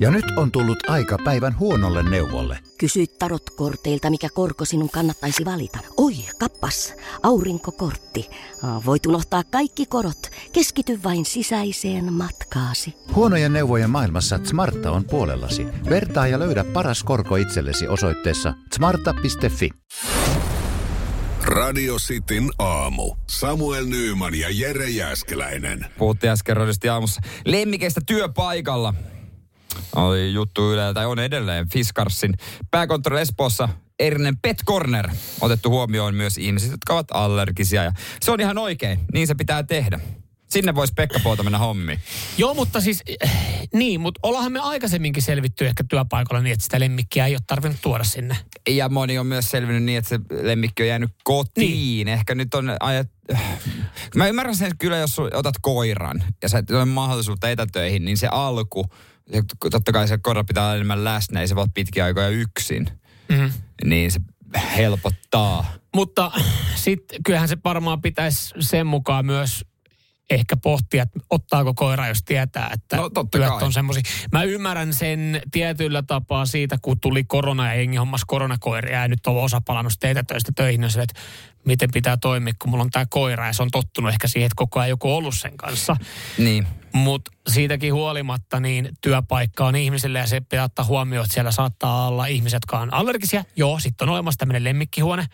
Ja nyt on tullut aika päivän huonolle neuvolle. Kysy tarotkorteilta, mikä korko sinun kannattaisi valita. Oi, kappas, aurinkokortti. Voit unohtaa kaikki korot. Keskity vain sisäiseen matkaasi. Huonojen neuvojen maailmassa Smarta on puolellasi. Vertaa ja löydä paras korko itsellesi osoitteessa smarta.fi. Radio Cityn aamu. Samuel Nyyman ja Jere Jäskeläinen. Puhuttiin äsken radiosti aamussa lemmikeistä työpaikalla. Oli juttu Yle, tai on edelleen Fiskarsin pääkonttori Espoossa erinen pet corner otettu huomioon myös ihmiset, jotka ovat allergisia. Ja se on ihan oikein, niin se pitää tehdä. Sinne voisi Pekka Pouta mennä hommiin. Joo, mutta siis, eh, niin, mutta ollaanhan me aikaisemminkin selvitty ehkä työpaikalla niin, että sitä lemmikkiä ei ole tarvinnut tuoda sinne. Ja moni on myös selvinnyt niin, että se lemmikki on jäänyt kotiin. Niin. Ehkä nyt on ajat... Mä ymmärrän sen kyllä, jos otat koiran ja sä et ole mahdollisuutta etätöihin, niin se alku, totta kai se koira pitää olla enemmän läsnä, ei se voi pitkiä aikoja yksin. Mm-hmm. Niin se helpottaa. Mutta sitten kyllähän se varmaan pitäisi sen mukaan myös ehkä pohtia, että ottaako koira, jos tietää, että no, työt kai. on semmoisia. Mä ymmärrän sen tietyllä tapaa siitä, kun tuli korona ja jengi hommas koronakoiria ja nyt on osa palannut teitä töistä töihin, niin että miten pitää toimia, kun mulla on tämä koira ja se on tottunut ehkä siihen, että koko ajan joku ollut sen kanssa. Niin. Mutta siitäkin huolimatta niin työpaikka on ihmisille ja se pitää ottaa huomioon, että siellä saattaa olla ihmiset, jotka on allergisia. Joo, sitten on olemassa tämmöinen lemmikkihuone.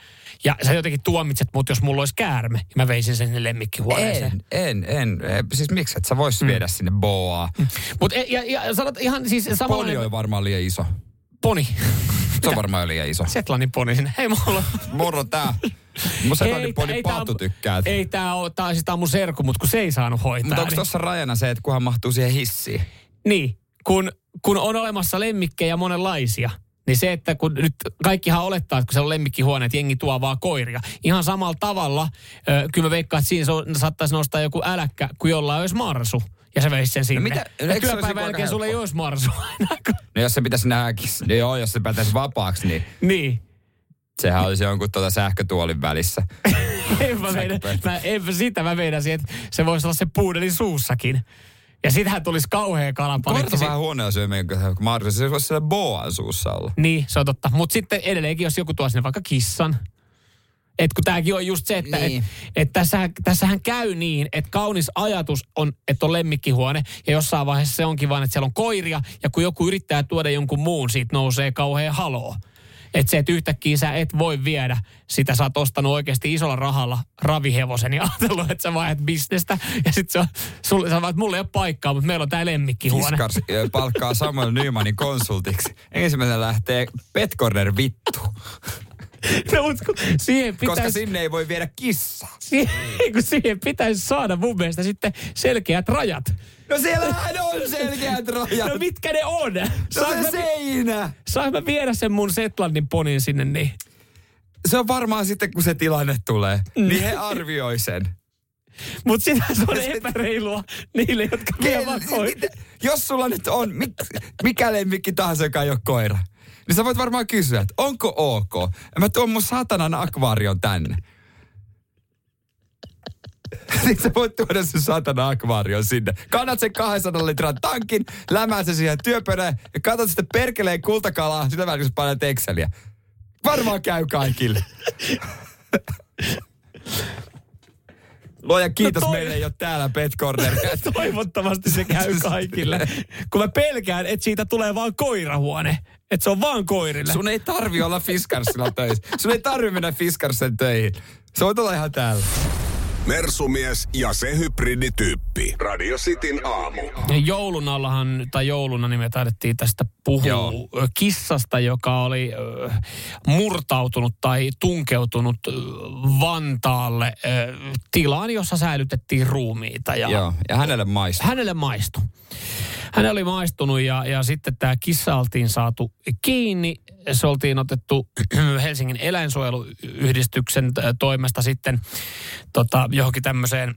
Ja sä jotenkin tuomitset mut, jos mulla olisi käärme, ja mä veisin sen sinne lemmikkihuoneeseen. En, en, en. Siis miksi et sä vois mm. viedä sinne boaa? Mm. Mut e, ja, ja sanot ihan siis samalla... Poli on varmaan liian iso. Poni. Se on varmaan liian iso. Setlanin poni sinne. Hei mulla. Moro tää. Mun Setlanin poni Paattu tykkää. Ei tää oo, tää, siis tää on mun serku, mutta kun se ei saanut hoitaa. Mutta onko niin... tossa rajana se, että kunhan mahtuu siihen hissiin? Niin, kun, kun on olemassa lemmikkejä monenlaisia – niin se, että kun nyt kaikkihan olettaa, että kun se on lemmikkihuone, että jengi tuo vaan koiria. Ihan samalla tavalla, kyllä mä veikkaan, että siinä saattaisi nostaa joku äläkkä, kun jollain olisi marsu. Ja se veisi sen sinne. No mitä? Ja työpäivän jälkeen sulle ei olisi marsu No jos se pitäisi nähdä, niin joo, jos se päätäisi vapaaksi, niin... Niin. Sehän olisi jonkun tuota sähkötuolin välissä. en mä, meidän, mä, en, sitä mä meinasin, että se voisi olla se puudelin suussakin. Ja sitähän tulisi kauhea kalapalitti. Koirata vähän huoneen syömien, kun mahdollisesti se voisi siellä boan suussa olla. Niin, se on totta. Mutta sitten edelleenkin, jos joku tuo sinne vaikka kissan, et kun tämäkin on just se, että niin. et, et tässähän, tässähän käy niin, että kaunis ajatus on, että on lemmikkihuone ja jossain vaiheessa se onkin vaan, että siellä on koiria ja kun joku yrittää tuoda jonkun muun, siitä nousee kauhean haloo. Että se, että yhtäkkiä sä et voi viedä sitä, sä oot ostanut oikeasti isolla rahalla ravihevosen ja ajatellut, että sä vaihdat bisnestä. Ja sit sä, sulle, sä vaat, mulla ei ole paikkaa, mutta meillä on tää lemmikkihuone. Fiskars palkkaa Samuel Nymanin konsultiksi. Ensimmäisenä lähtee Petcorner vittu. No, mutta siihen pitäisi, Koska sinne ei voi viedä kissa. Siihen, kun siihen pitäisi saada mun mielestä sitten selkeät rajat. No siellähän on selkeät rajat. No mitkä ne on? No se mä, seinä. Saanko mä viedä sen mun Setlandin ponin sinne niin? Se on varmaan sitten, kun se tilanne tulee. Mm. Niin he arvioi sen. Mutta sitä se on epäreilua niille, jotka vie vaan Jos sulla nyt on mik, mikä lemmikki tahansa, joka ei ole koira, niin sä voit varmaan kysyä, että onko ok? Mä tuon mun satanan akvaarion tänne. niin sä voit tuoda sen satana akvaarion sinne. Kannat sen 200 litran tankin, lämää se siihen työpöydään ja katsot sitten perkeleen kultakalaa sitä välillä, kun painat Exceliä. Varmaan käy kaikille. Luoja kiitos, no toi... meille ei ole täällä Pet Corner. Toivottavasti se käy kaikille. Kun mä pelkään, että siitä tulee vaan koirahuone. Että se on vaan koirille. Sun ei tarvi olla Fiskarsilla töissä. Sun ei tarvi mennä Fiskarsen töihin. Se voi olla ihan täällä. Mersumies ja se hybridityyppi. Radio Cityn aamu. Joulun allahan, tai jouluna niin me taidettiin tästä puhua Joo. kissasta, joka oli äh, murtautunut tai tunkeutunut Vantaalle äh, tilaan, jossa säilytettiin ruumiita. Ja, Joo, ja hänelle maistui. Hänelle maistui. Hän oli maistunut ja, ja sitten tämä kissa oltiin saatu kiinni. Se oltiin otettu Helsingin eläinsuojeluyhdistyksen toimesta sitten tota, johonkin tämmöiseen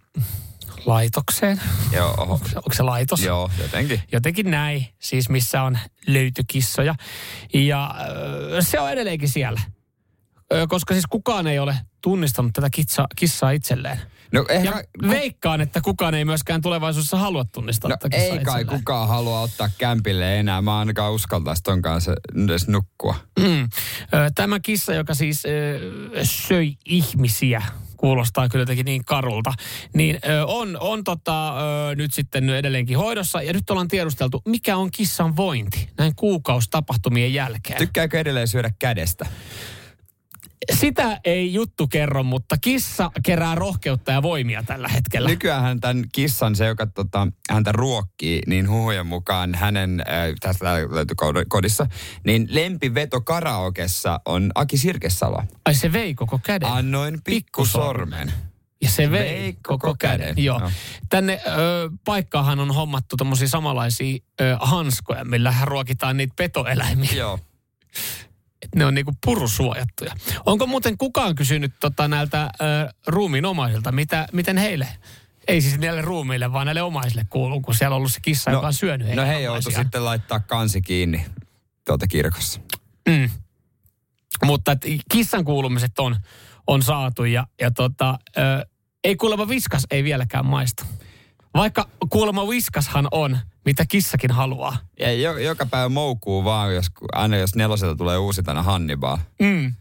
laitokseen. Joo. Onko, onko se laitos? Joo, jotenkin. Jotenkin näin, siis missä on löytykissoja. Ja se on edelleenkin siellä. Koska siis kukaan ei ole tunnistanut tätä kitsa, kissaa itselleen. No, ehkä, Ja veikkaan, että kukaan ei myöskään tulevaisuudessa halua tunnistaa no, ei kai itselleen. kukaan halua ottaa kämpille enää. Mä ainakaan uskaltaisi ton kanssa edes nukkua. Mm. Tämä kissa, joka siis söi ihmisiä, kuulostaa kyllä jotenkin niin karulta, niin on, on tota, nyt sitten edelleenkin hoidossa. Ja nyt ollaan tiedusteltu, mikä on kissan vointi näin kuukausitapahtumien jälkeen. Tykkääkö edelleen syödä kädestä? Sitä ei juttu kerro, mutta kissa kerää rohkeutta ja voimia tällä hetkellä. Nykyään tämän kissan, se joka tota, häntä ruokkii, niin huhujen mukaan hänen, äh, tästä löytyy kod- kodissa, niin lempiveto karaokessa on Aki Sirkesalo. Ai se vei koko käden. Annoin pikkusormen. Ja se vei, Vei koko, koko käden. käden. Joo. Joo. Tänne ö, paikkaahan on hommattu tommosia samanlaisia ö, hanskoja, millä ruokitaan niitä petoeläimiä. Joo. Et ne on niinku purusuojattuja. Onko muuten kukaan kysynyt tota näiltä ö, ruumiin omaisilta, mitä, miten heille, ei siis näille ruumiille, vaan näille omaisille kuuluu, kun siellä on ollut se kissa, joka on syönyt no he joutu sitten laittaa kansi kiinni tuolta kirkossa. Mm. Mutta et kissan kuulumiset on, on saatu ja, ja tota, ö, ei kuulemma viskas ei vieläkään maistu. Vaikka kuulemma viskashan on, mitä kissakin haluaa. Ja jo, joka päivä moukuu vaan, jos, aina jos neloselta tulee uusi tänä Hannibal. Mm.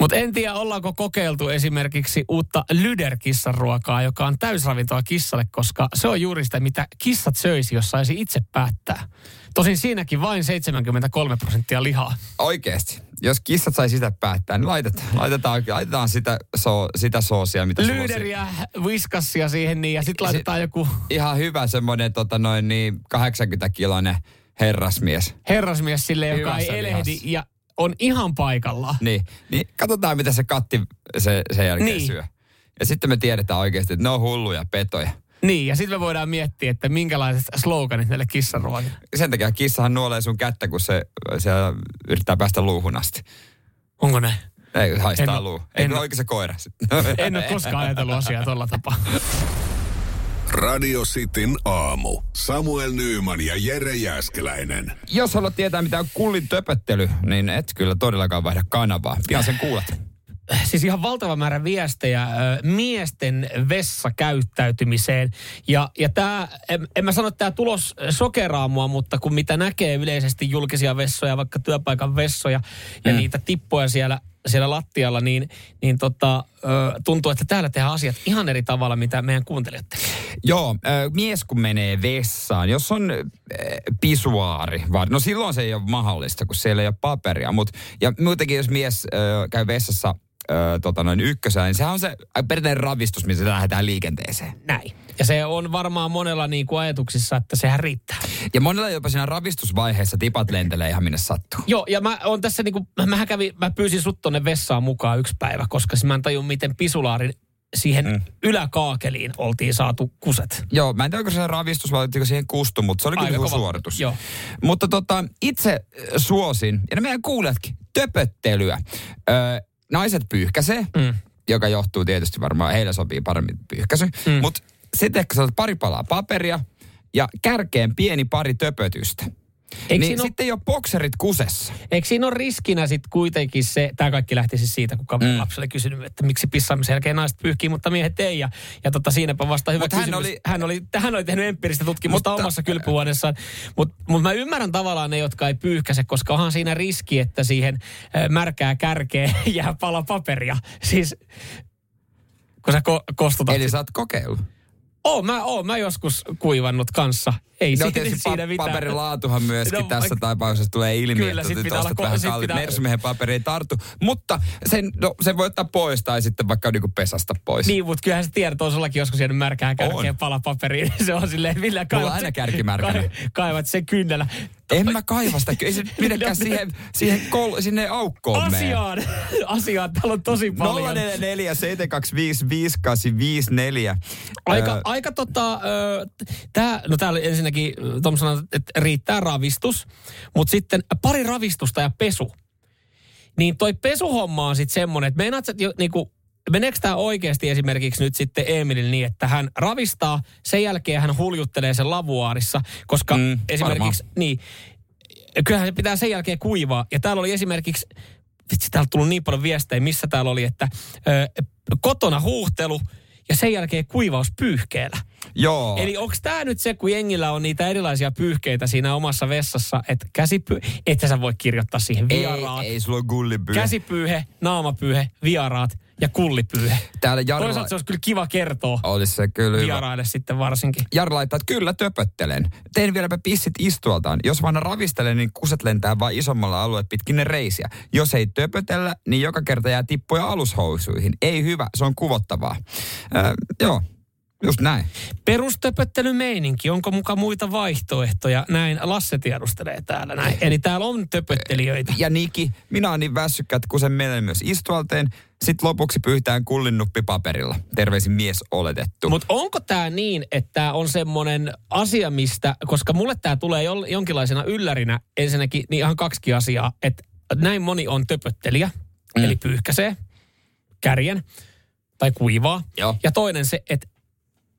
Mutta en tiedä, ollaanko kokeiltu esimerkiksi uutta Lyder-kissan ruokaa, joka on täysravintoa kissalle, koska se on juuri sitä, mitä kissat söisi, jos saisi itse päättää. Tosin siinäkin vain 73 prosenttia lihaa. Oikeesti. Jos kissat sai sitä päättää, niin laitetaan, laitetaan, laitetaan sitä, so, sitä soosia, mitä Lyderiä, viskassia siihen niin, ja sitten laitetaan joku ihan hyvä semmoinen tota noin niin 80-kiloinen herrasmies. herrasmies sille, joka Hyvässä ei elehdi lihassa. ja on ihan paikallaan. Niin, niin katsotaan mitä se katti se, sen jälkeen Niin. syö. Ja sitten me tiedetään oikeasti, että ne on hulluja petoja. Niin, ja sitten me voidaan miettiä, että minkälaiset sloganit näille kissaruokille. Sen takia kissahan nuolee sun kättä, kun se, se yrittää päästä luuhun asti. Onko näin? Ei, haistaa En luu. en Eikö oo- oikein se koira? En ole koskaan ajatellut asiaa tuolla tapaa. Radio Cityn aamu. Samuel Nyyman ja Jere Jäskeläinen. Jos haluat tietää, mitä on kullin töpöttely, niin et kyllä todellakaan vaihda kanavaa. Pian sen kuulet. Siis ihan valtava määrä viestejä ö, miesten vessakäyttäytymiseen. Ja, ja tämä, en, en mä sano, että tämä tulos sokeraa mua, mutta kun mitä näkee yleisesti julkisia vessoja, vaikka työpaikan vessoja ja Mm. niitä tippoja siellä, siellä lattialla, niin, niin tota, tuntuu, että täällä tehdään asiat ihan eri tavalla, mitä meidän kuuntelijat tekee. Joo, mies kun menee vessaan, jos on pisuaari, no silloin se ei ole mahdollista, kun siellä ei ole paperia. Mut, ja muutenkin, jos mies käy vessassa tota noin ykkösellä, niin sehän on se perinteinen ravistus, missä lähdetään liikenteeseen. Näin. Ja se on varmaan monella niin kuin ajatuksissa, että sehän riittää. Ja monella jopa siinä ravistusvaiheessa tipat lentelee ihan minne sattuu. Joo, ja mä on tässä niinku, mä, kävin, mä pyysin sut tonne vessaan mukaan yksi päivä, koska mä en tajun, miten pisulaarin siihen mm. yläkaakeliin oltiin saatu kuset. Joo, mä en tiedä, onko se ravistus vai oliko siihen kustu, mutta se oli kyllä Aika kova. suoritus. Joo. Mutta tota, itse äh, suosin, ja meidän kuulijatkin, töpöttelyä. Öö, naiset pyyhkäsee, Mm. joka johtuu tietysti varmaan, heillä sopii paremmin pyyhkäsy. Mm. Mutta sitten kun sä pari palaa paperia ja kärkeen pieni pari töpötystä, Eikö, niin sitten ole bokserit kusessa. eikö siinä ole riskinä sitten kuitenkin se, tämä kaikki lähti siis siitä, kun Mm. lapselle kysynyt, että miksi pissaamisen jälkeen naiset pyyhkii, mutta miehet ei. Ja, ja tota, siinäpä vasta hyvä Mut hän kysymys. oli- hän, oli, hän oli tehnyt empiiristä tutkimusta Mutta- omassa kylpyhuoneessaan. Mutta mut mä ymmärrän tavallaan ne, jotka ei pyyhkäse, koska onhan siinä riski, että siihen märkää kärkeen jää pala paperia. Siis kun sä ko- kostutat. Eli sä oot kokeillut. Oo, mä, oon mä joskus kuivannut kanssa. Ei No siinä, siinä mitään. paperin laatuhan myöskin No, tässä tapauksessa tulee ilmi, Kyllä, että nyt pitää ostat olla vähän kalliit. Mersumiehen paperi ei tartu. Mutta sen, no, sen voi ottaa pois tai sitten vaikka niinku pesasta pois. Niin, mutta kyllähän sä tiedät, on sullakin joskus jäänyt märkää kärkeen palapaperiin. Se on silleen, millä kaivat, aina se- kärki märkänä. kai- kaivat sen kynnellä. En mä kaiva sitä. Ei se mitenkään siihen, siihen kol, sinne aukkoon mene. Asiaan, asiaan, täällä on tosi paljon. 044 725 5854. Aika, Öö, aika tota, ö, tää, no täällä ensinnäkin Tom sanoi, että riittää ravistus, mutta sitten pari ravistusta ja pesu. Niin toi pesuhomma on sitten semmoinen, että meinaat, että niinku, meneekö tämä oikeasti esimerkiksi nyt sitten Emilin niin, että hän ravistaa, sen jälkeen hän huljuttelee sen lavuaarissa, koska Mm, esimerkiksi, niin, kyllähän se pitää sen jälkeen kuivaa. Ja täällä oli esimerkiksi, vitsi, täällä on tullut niin paljon viestejä, missä täällä oli, että ö, kotona huuhtelu ja sen jälkeen kuivaus pyyhkeellä. Joo. Eli onko tämä nyt se, kun jengillä on niitä erilaisia pyyhkeitä siinä omassa vessassa, että käsipy... että sä voi kirjoittaa siihen vieraat. Ei, ei sulla on gullipyy. Käsipyyhe, naamapyyhe, vieraat ja kullipyyhe. Täällä Jarla... Toisaalta se olisi kyllä kiva kertoa Olisi se kyllä hyvä. vieraille sitten varsinkin. Jari laittaa, että kyllä töpöttelen. Teen vieläpä pissit istualtaan. Jos vaan ravistelen, niin kuset lentää vain isommalla alueella pitkin ne reisiä. Jos ei töpötellä, niin joka kerta jää tippuja alushousuihin. Ei hyvä, se on kuvottavaa. Äh, joo, just näin. Perustöpöttelymeininki, onko muka muita vaihtoehtoja? Näin Lasse tiedustelee täällä näin. Eli täällä on töpöttelijöitä. Ja Niki, minä olen niin väsykkä, että kun sen menen myös istualteen, sitten lopuksi pyyhtään kullinnuppi paperilla. Terveisin mies oletettu. Mutta onko tämä niin, että tämä on semmoinen asia, mistä, koska mulle tämä tulee jo, jonkinlaisena yllärinä, ensinnäkin niin ihan kaksi asiaa, että näin moni on töpöttelijä, mm. eli pyyhkäsee kärjen tai kuivaa. Joo. Ja toinen se, että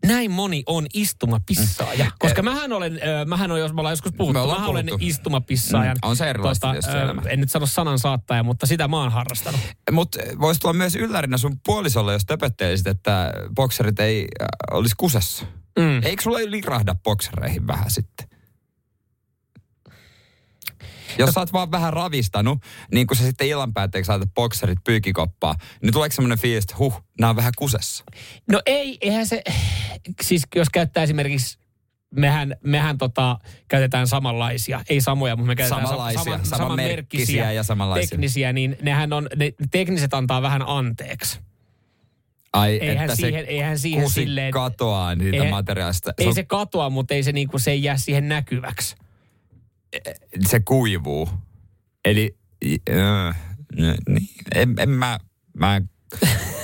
näin moni on istumapissaaja. Koska mähän olen, mähän on, jos me ollaan joskus puhuttu, Me mähän olen puhuttu. istumapissaajan. Mm, on se erilaista ö, elämä. En nyt sano sanan saattaja, mutta sitä mä oon harrastanut. Mutta voisi tulla myös yllärinä sun puolisolle, jos töpöttelisit, että bokserit ei äh, olisi kusessa. Mm. Eikö sulla lirahda boksereihin vähän sitten? Jos sä oot vaan vähän ravistanut, niin kun sä sitten illan päätteeksi laitat bokserit pyykikoppaa, niin tuleeko semmoinen fiilis, että huh, nämä on vähän kusessa? No ei, eihän se, siis jos käyttää esimerkiksi, mehän, mehän tota, käytetään samanlaisia, ei samoja, mutta me käytetään Samanlaisia, saman, samanmerkkisiä ja samanlaisia. teknisiä, niin nehän on, ne tekniset antaa vähän anteeksi. Ai, Eihän että siihen- se eihän siihen kusi silleen- katoaa niitä Eihän- materiaalista. Ei on- se katoa, mutta ei se, niinku, se ei jää siihen näkyväksi. se kuivuu. Eli äh, niin, en, en mä, mä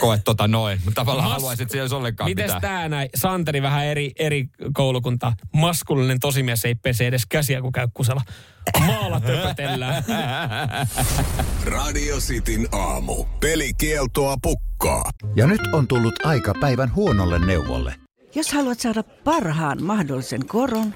koe tota noin, mutta tavallaan Mas- haluaisin, että siellä olisi ollenkaan Mites mitään. tää näin? Santeri vähän eri, eri koulukunta. Maskulinen tosimies ei pese edes käsiä, kun käy kusella. Maalla töpötellään. Radio Cityn aamu. Pelikieltoa pukkaa. Ja nyt on tullut aika päivän huonolle neuvolle. Jos haluat saada parhaan mahdollisen koron,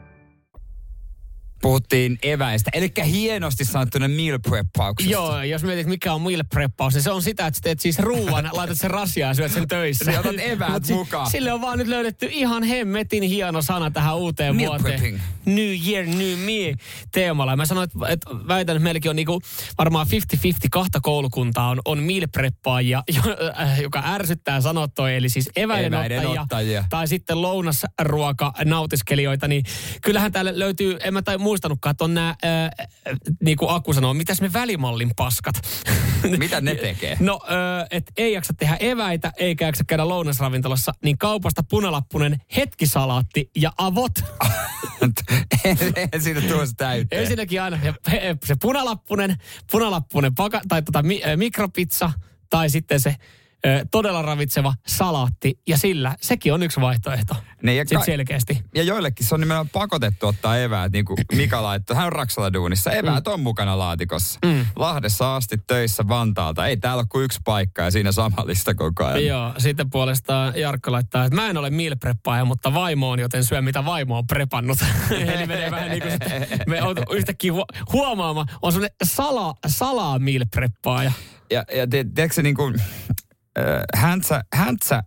Puhuttiin eväistä, eli hienosti sanottuna meal preppauksesta. Joo, jos mietit mikä on meal preppaus, niin se on sitä, että sä teet siis ruuan, laitat sen rasiaan ja syöt sen töissä. Niin otat eväät si- mukaan. Sille on vaan nyt löydetty ihan hemmetin hieno sana tähän uuteen Meal vuoteen. prepping. New Year, New Me teemalla. Mä sanoin, että, että väitän, että meilläkin on niinku varmaan 50-50 kahta koulukuntaa on, on meal preppaajia, äh, joka ärsyttää sanottoi, eli siis eväiden, Eväiden ottajia, ottajia. tai sitten lounasruoka nautiskelijoita, niin kyllähän täällä löytyy, en mä tai muistanutkaan, että on nämä, äh, niin kuin Aku sanoo, mitäs me välimallin paskat? Mitä ne tekee? No, äh, et ei jaksa tehdä eväitä, eikä jaksa käydä lounasravintolassa, niin kaupasta punalappunen hetkisalaatti ja avot. Eihän siitä tuossa täyteen. Ensinnäkin aina se, punalappunen, punalappunen paka, tai tota, mi, äh, mikropizza, tai sitten se todella ravitseva salaatti, ja sillä sekin on yksi vaihtoehto. Niin, ja ka- selkeästi. Ja joillekin se on nimenomaan pakotettu ottaa eväät, niin kuin Mika laittoi. Hän on Raksala duunissa. Eväät on mukana laatikossa. Mm. Lahdessa asti töissä Vantaalta. Ei täällä ole kuin yksi paikka ja siinä sama lista koko ajan. Joo, sitten puolestaan Jarkko laittaa, että mä en ole meal mutta vaimo on, joten syö mitä vaimo on prepannut. Eli menee vähän niin kuin me on yhtäkkiä hu- huomaamaan, on semmoinen sala, salaa meal preppaaja. Ja, ja te, tiedätkö se niin kuin, häntsä, häntsä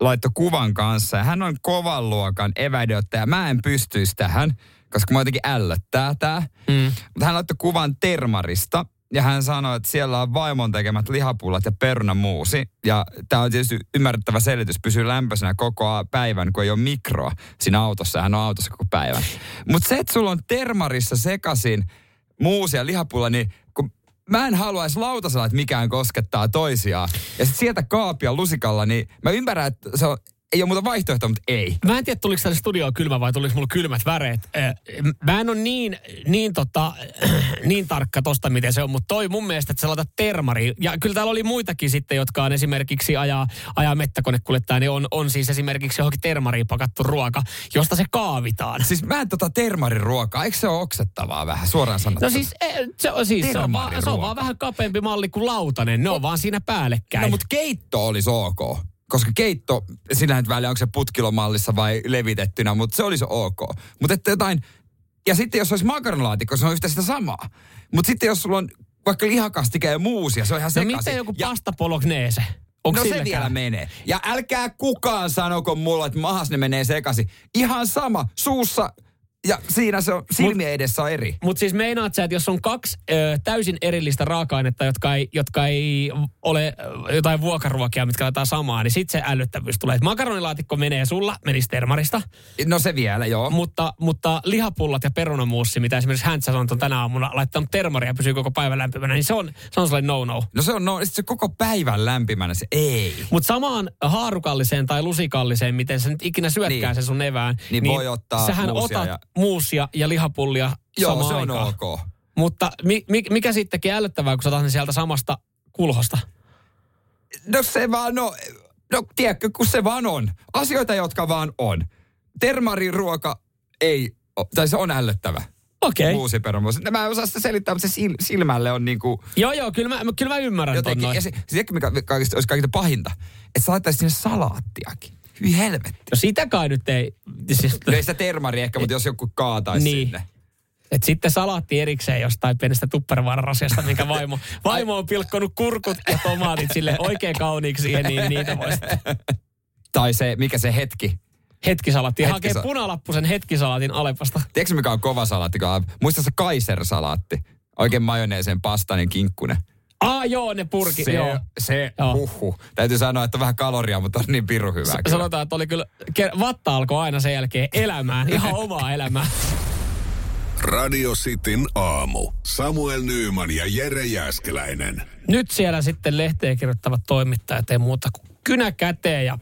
laittoi kuvan kanssa hän on kovan luokan eväideottaja. Mä en pystyisi tähän, koska mä jotenkin ällöttää tää. Mm. Mutta hän laittoi kuvan termarista ja hän sanoi, että siellä on vaimon tekemät lihapullat ja perunamuusi. Ja tämä on tietysti ymmärrettävä selitys, pysyy lämpöisenä koko päivän, kun ei ole mikroa siinä autossa. Hän on autossa koko päivän. Mutta se, että sulla on termarissa sekasin muusi ja lihapulla, niin kun mä en haluaisi lautasella, että mikään koskettaa toisiaan. Ja sitten sieltä kaapia lusikalla, niin mä ymmärrän, että se on ei ole muuta vaihtoehtoa, mutta ei. Mä en tiedä, tuliko tänne studioon kylmä vai tuliko mulla kylmät väreet. Mä en ole niin, niin, tota, niin tarkka tosta, miten se on, mutta toi mun mielestä, että sä laitat termari. Ja kyllä täällä oli muitakin sitten, jotka on esimerkiksi ajaa, ajaa mettäkonekuljettaja, niin on, on siis esimerkiksi johonkin termariin pakattu ruoka, josta se kaavitaan. Siis mä en tota termarin ruokaa, eikö se ole oksettavaa vähän, suoraan sanottuna? No siis, eh, se on, siis se, on vaan, se on vaan vähän kapeampi malli kuin lautanen. Ne on vaan siinä päällekkäin. No mutta keitto olisi ok. Koska keitto, sillä nyt väliä, onko se putkilomallissa vai levitettynä, mutta se olisi ok. Mutta että jotain, ja sitten jos olisi makaronilaatikko, se on yhtä sitä samaa. Mutta sitten jos sulla on vaikka lihakastike ja muusia, se on ihan no sekaisin. miten joku pasta bolognese? Onko No se silläkään? vielä menee. Ja älkää kukaan sanoko mulle, että mahas ne menee sekaisin. Ihan sama, suussa ja siinä se on, silmien edessä on eri. Mutta siis meinaat sä, että jos on kaksi ö, täysin erillistä raaka-ainetta, jotka ei, jotka ei ole ö, jotain vuokaruokia, mitkä laitetaan samaa, niin sitten se älyttävyys tulee. Et makaronilaatikko menee sulla, menisi termarista, No se vielä, joo. mutta, mutta lihapullat ja perunamuussi, mitä esimerkiksi Häntsä sanoi on tänä aamuna, laittanut termaria ja pysyy koko päivän lämpimänä, niin se on, se on sellainen no-no. No se on, no sit se koko päivän lämpimänä, se ei. Mutta samaan haarukalliseen tai lusikalliseen, miten sä nyt ikinä syötkään Niin. sen sun evään, Niin voi ottaa sähän otat ja- muusia ja lihapullia Joo, samaan se on aikaan. ok. Mutta mi, mi, mikä sittenkin älyttävää, kun sä otat ne sieltä samasta kulhosta? No se vaan, no, no tiedätkö, kun se vaan on. Asioita, jotka vaan on. Termarin ruoka ei, tai se on ällöttävä. Okei. Uusi perumus. Mä en osaa sitä selittää, mutta se sil, silmälle on niinku Joo, joo, kyllä mä, kyllä mä ymmärrän ton jotenkin, noin. ja se, se mikä kaikista, olisi kaikista pahinta, että sä laittaisit sinne salaattiakin. Hyi helvetti. No sitä kai nyt ei, siis, No ei sitä termari ehkä, mutta jos joku kaataisi Niin. sinne. et sitten salaatti erikseen jostain pienestä tupperware-rasiasta, minkä vaimo, vaimo on pilkkonut kurkut ja tomaatit sille oikein kauniiksi siihen, niin niitä voi sitten Tai se, mikä se hetki. hetkisalaatti. Ja hakee Hetkisa- punalappusen hetkisalaatin Alepasta. Tiedätkö mikä on kova salaatti? Muista se Kaiser-salaatti. Oikein majoneeseen pastainen kinkkunen. Aa joo, ne purki, Se, joo. se Joo. huhu. Täytyy sanoa, että vähän kaloria, mutta on niin pirun hyvää. kyllä. Sanotaan, että oli kyllä, vatta alkoi aina sen jälkeen elämään, ihan omaa elämää. Radio Cityn aamu. Samuel Nyyman ja Jere Jäskeläinen. Nyt siellä sitten lehteen kirjoittavat toimittajat ei muuta kuin kynä käteen ja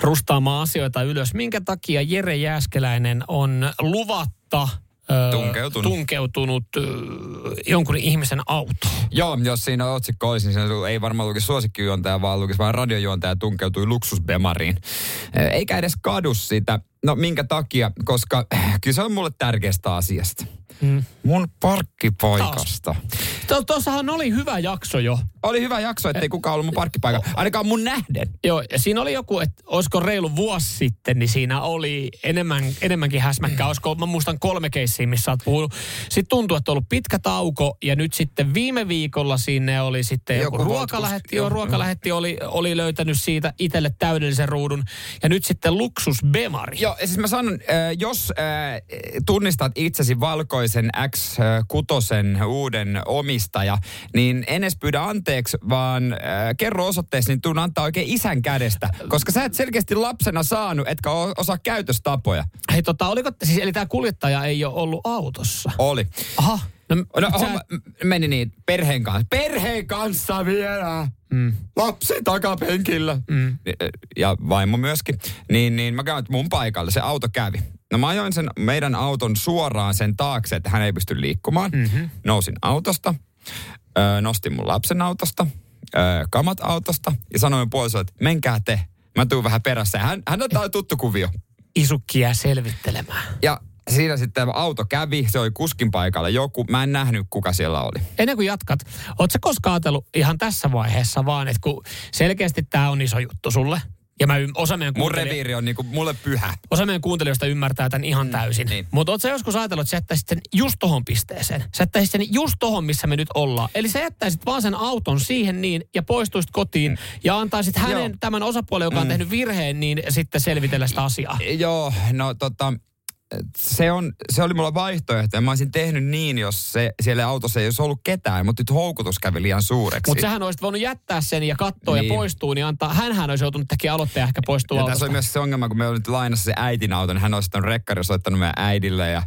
rustaamaan asioita ylös. Minkä takia Jere Jääskeläinen on luvatta Tunkeutunut. tunkeutunut jonkun ihmisen autoon? Joo, jos siinä otsikko olisi, niin se ei varmaan lukisi suosikkijuontaja, vaan lukisi vain radiojuontaja tunkeutui luksusbemariin. Eikä edes kadu sitä. No minkä takia? Koska eh, kyllä se on mulle tärkeästä asiasta. Mm. Mun parkkipaikasta. Tuossahan oli hyvä jakso jo. Oli hyvä jakso, ettei kukaan ollut mun parkkipaikalla. Ainakaan mun nähden. Joo, ja siinä oli joku, että olisiko reilu vuosi sitten, niin siinä oli enemmän, enemmänkin häsmäkkää. Olisiko, mä muistan kolme keissiä, missä olet puhunut. Sitten tuntuu, että on ollut pitkä tauko, ja nyt sitten viime viikolla sinne oli sitten joku, Joku ruokalähetti, joo, ruokalähetti oli, oli löytänyt siitä itselle täydellisen ruudun. Ja nyt sitten luksus Bemari. Joo, ja siis mä sanon, äh, jos äh, tunnistat itsesi valkoisen X6 uuden omistaja, niin en edes pyydä anteeksi, vaan äh, kerro osoitteessa, niin tuun antaa oikein isän kädestä. Koska sä et selkeästi lapsena saanut, etkä osaa käytöstapoja. Hei tota, oliko, siis eli tämä kuljettaja ei ole ollut autossa? Oli. Aha. No, No, sä- homma, meni niin, perheen kanssa. Perheen kanssa vielä. Mm. Lapsi takapenkillä. Mm. Ja vaimo myöskin. Niin, niin mä käyn mun paikalle. Se auto kävi. No mä ajoin sen meidän auton suoraan sen taakse, että hän ei pysty liikkumaan. Mm-hmm. Nousin autosta, ö, nostin mun lapsen autosta, ö, kamat autosta ja sanoin puolisolle, että menkää te. Mä tuun vähän perässä. Hän, hän on tuttu kuvio. Isukkia selvittelemään. Ja siinä sitten auto kävi, se oli kuskin paikalla joku. Mä en nähnyt, kuka siellä oli. Ennen kuin jatkat, ootko koskaan ajatellut ihan tässä vaiheessa vaan, että kun selkeästi tämä on iso juttu sulle, ja mä ym- osa meidän, Mun reviiri on niinku mulle pyhä. osa meidän kuuntelijoista ymmärtää tämän ihan täysin. niin. Mutta ootko joskus ajatellut, että sä jättäisit sen just tohon pisteeseen? Sä jättäisit sen just tohon, missä me nyt ollaan. Eli sä jättäisit vaan sen auton siihen niin ja poistuisit kotiin ja antaisit hänen, Joo. tämän osapuolen, joka on tehnyt virheen, niin sitten selvitellä sitä asiaa. Joo, no tota, se, on, se oli mulla vaihtoehto. Mä olisin tehnyt niin, jos se, siellä autossa ei olisi ollut ketään, mutta nyt houkutus kävi liian suureksi. Mutta sähän olisit voinut jättää sen ja katsoa Niin. ja poistua, niin antaa, hänhän olisi joutunut tekemään aloitteen ehkä poistua ja autosta. tässä on myös se ongelma, kun me nyt lainassa se äitin auto, niin hän olisi ottanut rekkari soittanut meidän äidille ja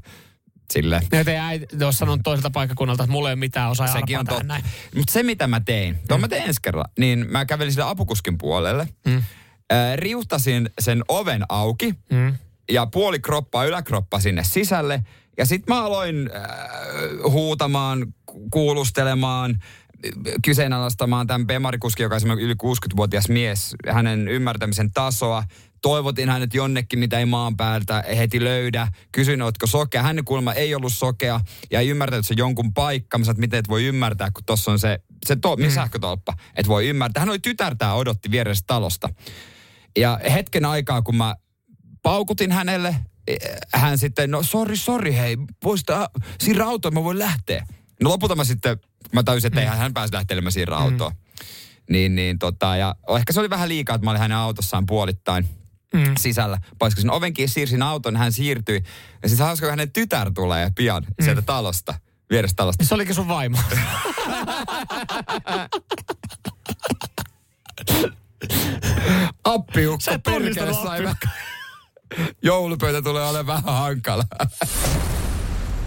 sille. Ja teidän äiti olisi sanonut toiselta paikkakunnalta, että mulla ei ole mitään osaa Sekin on totta. Mutta se, mitä mä tein, tuon mä tein ensi kerralla, niin mä kävelin sille apukuskin puolelle. Mm. Äh, riuhtasin sen oven auki Mm. Ja puoli kroppaa, yläkroppa sinne sisälle. Ja sitten mä aloin äh, huutamaan, ku- kuulustelemaan, kyseenalaistamaan tämän Bemarikuskin, joka on yli 60-vuotias mies, hänen ymmärtämisen tasoa. Toivotin hänet jonnekin, mitä ei maan päältä heti löydä. Kysyin, ootko sokea. Hän kuulemma ei ollut sokea ja ei ymmärtänyt, että se on jonkun paikka. Mä sanoin, että miten et voi ymmärtää, kun tuossa on se, se to, mm. sähkötolppa. Et voi ymmärtää. Hän oli tytärtää odotti vieressä talosta. Ja hetken aikaa, kun mä paukutin hänelle, hän sitten, no sori, sori, hei, voista siirrä autoon, mä voin lähteä. No lopulta mä sitten, mä tajusin, että eihän hän pääsi lähtelemään siirrä autoon. Niin, niin tota, ja ehkä se oli vähän liikaa, että mä olin hänen autossaan puolittain Mm. sisällä. Paiskasin ovenkin, siirsin auton, hän siirtyi. Ja sitten hauska, kun hänen tytär tulee pian sieltä talosta, vierestä talosta. Se olikin sun vaimo. Appiukko perkele sai vähän- Joulupöytä tulee olemaan vähän hankala.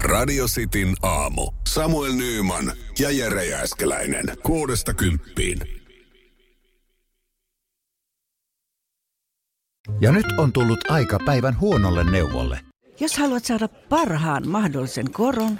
Radio Cityn aamu. Samuel Nyyman ja Jere Jääskeläinen. Kuudesta kymppiin. Ja nyt on tullut aika päivän huonolle neuvolle. Jos haluat saada parhaan mahdollisen koron,